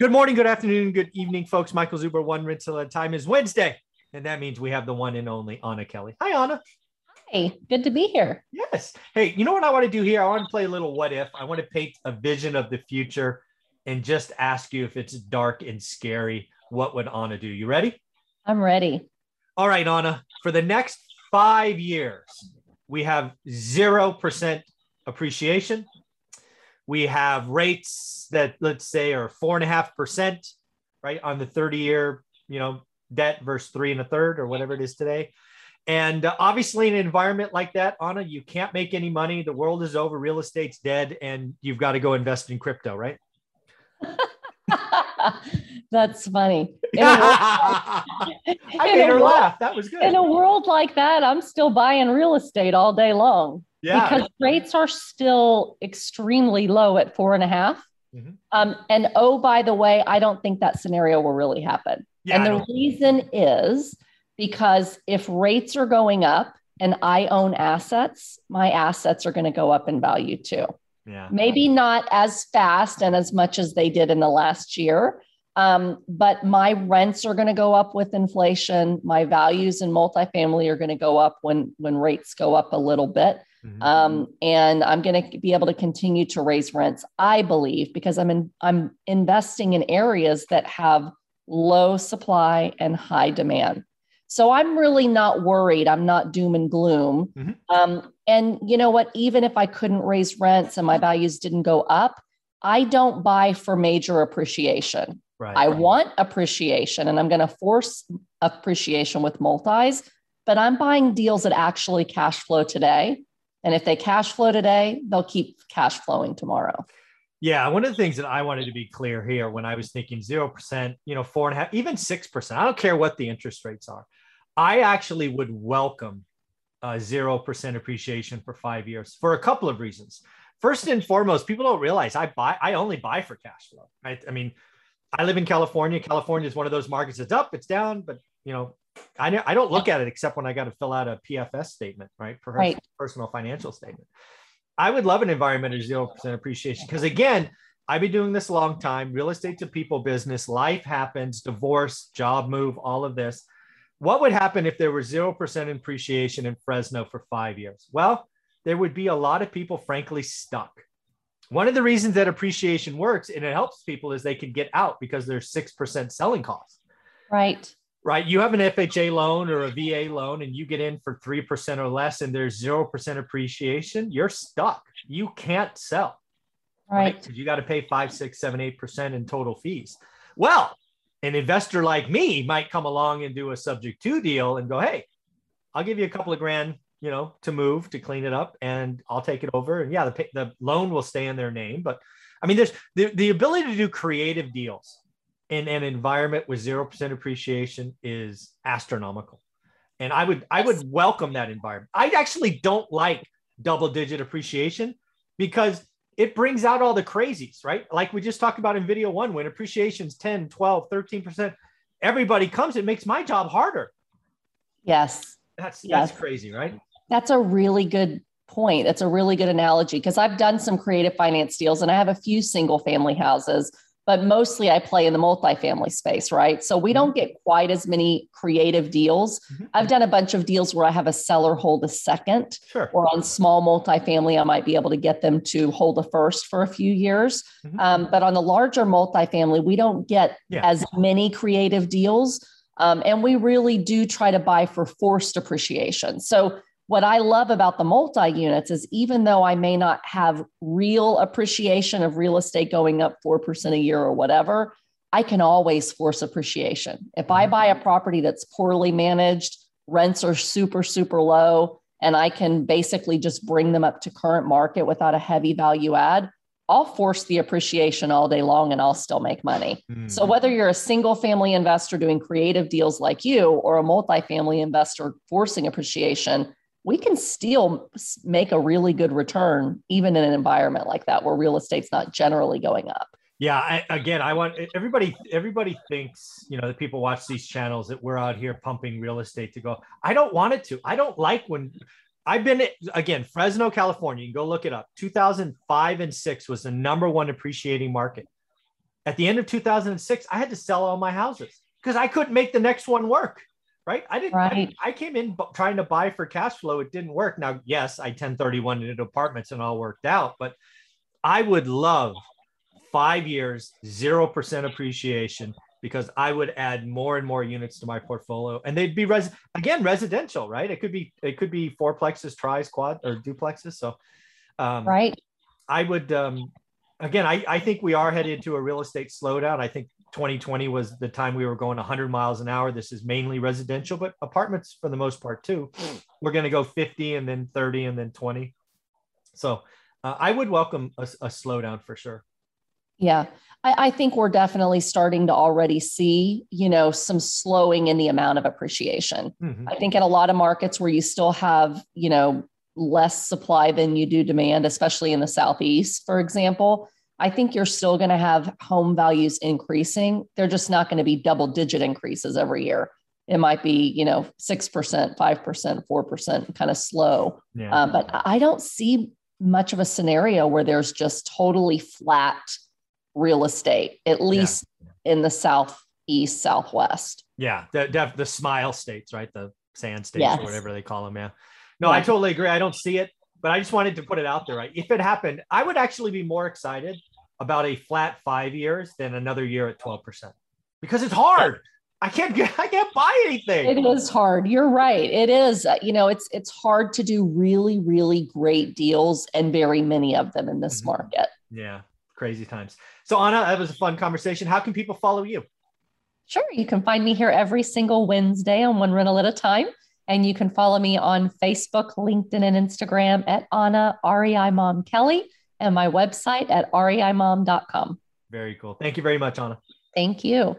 Good morning, good afternoon, good evening, folks. Michael Zuber, one rental at a time is Wednesday. And that means we have the one and only Anna Kelly. Hi, Anna. Hi, good to be here. Yes. Hey, you know what I want to do here? I want to play a little what if. I want to paint a vision of the future and just ask you if it's dark and scary, what would Anna do? You ready? I'm ready. All right, Anna. For the next five years, we have 0% appreciation. We have rates that let's say are four and a half percent, right, on the 30 year, you know, debt versus three and a third or whatever it is today. And uh, obviously, in an environment like that, Anna, you can't make any money. The world is over, real estate's dead, and you've got to go invest in crypto, right? That's funny. I made her world, laugh. That was good. In a world like that, I'm still buying real estate all day long. Yeah. Because rates are still extremely low at four and a half. Mm-hmm. Um, and oh, by the way, I don't think that scenario will really happen. Yeah, and the reason is because if rates are going up and I own assets, my assets are going to go up in value too. Yeah. Maybe not as fast and as much as they did in the last year, um, but my rents are going to go up with inflation. My values in multifamily are going to go up when when rates go up a little bit. Mm-hmm. Um, and I'm going to be able to continue to raise rents, I believe, because I'm in, I'm investing in areas that have low supply and high demand. So I'm really not worried. I'm not doom and gloom. Mm-hmm. Um, and you know what? Even if I couldn't raise rents and my values didn't go up, I don't buy for major appreciation. Right. I want appreciation and I'm going to force appreciation with multis, but I'm buying deals that actually cash flow today. And if they cash flow today, they'll keep cash flowing tomorrow. Yeah, one of the things that I wanted to be clear here when I was thinking zero percent, you know, four and a half, even six percent. I don't care what the interest rates are. I actually would welcome uh, zero percent appreciation for five years for a couple of reasons. First and foremost, people don't realize I buy. I only buy for cash flow. Right? I mean, I live in California. California is one of those markets that's up, it's down, but you know, I I don't look at it except when I got to fill out a PFS statement, right? For right. personal financial statement. I would love an environment of 0% appreciation because, again, I've been doing this a long time. Real estate's a people business. Life happens, divorce, job move, all of this. What would happen if there were 0% appreciation in Fresno for five years? Well, there would be a lot of people, frankly, stuck. One of the reasons that appreciation works and it helps people is they can get out because there's 6% selling costs. Right right? You have an FHA loan or a VA loan and you get in for 3% or less and there's 0% appreciation, you're stuck. You can't sell. Right. Because right? you got to pay five, six, seven, eight percent in total fees. Well, an investor like me might come along and do a subject to deal and go, hey, I'll give you a couple of grand, you know, to move to clean it up and I'll take it over. And yeah, the, the loan will stay in their name. But I mean, there's the, the ability to do creative deals in an environment with 0% appreciation is astronomical. And I would I would welcome that environment. I actually don't like double digit appreciation because it brings out all the crazies, right? Like we just talked about in video one, when appreciation's 10, 12, 13%, everybody comes, it makes my job harder. Yes. That's yes. that's crazy, right? That's a really good point. It's a really good analogy because I've done some creative finance deals and I have a few single family houses but mostly I play in the multifamily space, right? So we don't get quite as many creative deals. Mm-hmm. I've done a bunch of deals where I have a seller hold a second, sure. or on small multifamily, I might be able to get them to hold a first for a few years. Mm-hmm. Um, but on the larger multifamily, we don't get yeah. as many creative deals. Um, and we really do try to buy for forced appreciation. So what I love about the multi units is even though I may not have real appreciation of real estate going up 4% a year or whatever, I can always force appreciation. If I buy a property that's poorly managed, rents are super, super low, and I can basically just bring them up to current market without a heavy value add, I'll force the appreciation all day long and I'll still make money. Mm. So, whether you're a single family investor doing creative deals like you or a multifamily investor forcing appreciation, we can still make a really good return even in an environment like that where real estate's not generally going up. Yeah I, again i want everybody everybody thinks you know that people watch these channels that we're out here pumping real estate to go. I don't want it to. I don't like when i've been again fresno california you can go look it up. 2005 and 6 was the number one appreciating market. At the end of 2006, I had to sell all my houses because I couldn't make the next one work. Right. I didn't, right. I, I, came in trying to buy for cash flow. It didn't work. Now, yes, I 1031 into apartments and all worked out, but I would love five years, 0% appreciation because I would add more and more units to my portfolio and they'd be res again, residential, right? It could be, it could be fourplexes, tries, quad or duplexes. So, um, right. I would, um, again, I, I think we are headed to a real estate slowdown. I think 2020 was the time we were going 100 miles an hour. This is mainly residential, but apartments for the most part too. We're going to go 50 and then 30 and then 20. So uh, I would welcome a, a slowdown for sure. Yeah. I, I, think we're definitely starting to already see, you know, some slowing in the amount of appreciation. Mm-hmm. I think in a lot of markets where you still have, you know, less supply than you do demand, especially in the Southeast, for example, I think you're still going to have home values increasing. They're just not going to be double digit increases every year. It might be, you know, 6%, 5%, 4%, kind of slow. Yeah. Um, but I don't see much of a scenario where there's just totally flat real estate, at least yeah. in the southeast, southwest. Yeah, the, the smile states, right? The sand states yes. or whatever they call them. Yeah. No, yeah. I totally agree. I don't see it, but I just wanted to put it out there. Right? If it happened, I would actually be more excited about a flat five years than another year at 12% because it's hard. I can't get, I can't buy anything. It is hard. You're right. It is. Uh, you know, it's it's hard to do really really great deals and very many of them in this mm-hmm. market. Yeah, crazy times. So Anna, that was a fun conversation. How can people follow you? Sure, you can find me here every single Wednesday on One Rental at a Time. And you can follow me on Facebook, LinkedIn, and Instagram at Anna REI Mom Kelly and my website at reimom.com. Very cool. Thank you very much, Anna. Thank you.